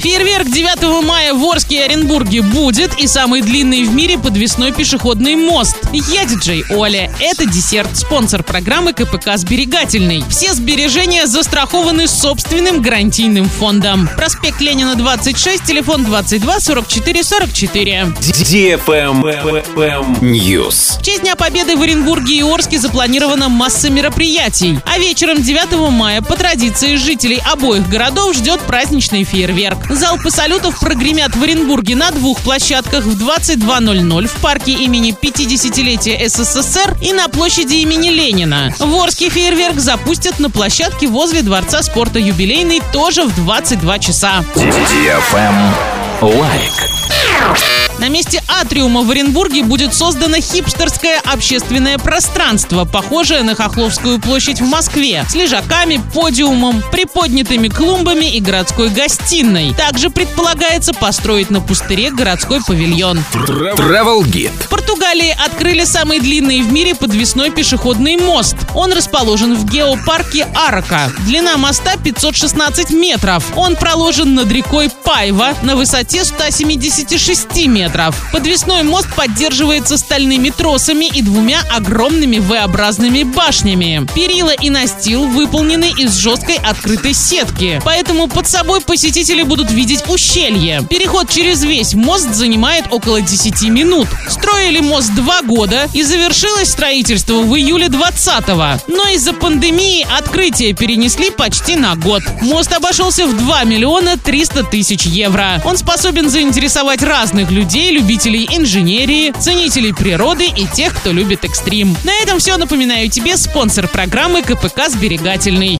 Фейерверк 9 мая в Орске и Оренбурге будет и самый длинный в мире подвесной пешеходный мост. Я диджей Оля. Это десерт, спонсор программы КПК «Сберегательный». Все сбережения застрахованы собственным гарантийным фондом. Проспект Ленина, 26, телефон 22 44 44. News. В честь Дня Победы в Оренбурге и Орске запланирована масса мероприятий. А вечером 9 мая по традиции жителей обоих городов ждет праздничный фейерверк. Залпы салютов прогремят в Оренбурге на двух площадках в 22.00 в парке имени 50-летия СССР и на площади имени Ленина. В Орске фейерверк запустят на площадке возле Дворца спорта «Юбилейный» тоже в 22 часа. Лайк. На месте атриума в Оренбурге будет создано хипстерское общественное пространство, похожее на Хохловскую площадь в Москве, с лежаками, подиумом, приподнятыми клумбами и городской гостиной. Также предполагается построить на пустыре городской павильон. Travel Guide. В Португалии открыли самый длинный в мире подвесной пешеходный мост. Он расположен в геопарке Арака. Длина моста 516 метров. Он проложен над рекой Пайва на высоте 176 метров. Подвесной мост поддерживается стальными тросами и двумя огромными V-образными башнями. Перила и настил выполнены из жесткой открытой сетки, поэтому под собой посетители будут видеть ущелье. Переход через весь мост занимает около 10 минут. Строили мост два года и завершилось строительство в июле 20-го. Но из-за пандемии открытие перенесли почти на год. Мост обошелся в 2 миллиона 300 тысяч евро. Он способен заинтересовать разных людей, любителей инженерии, ценителей природы и тех, кто любит экстрим. На этом все. Напоминаю тебе спонсор программы КПК «Сберегательный».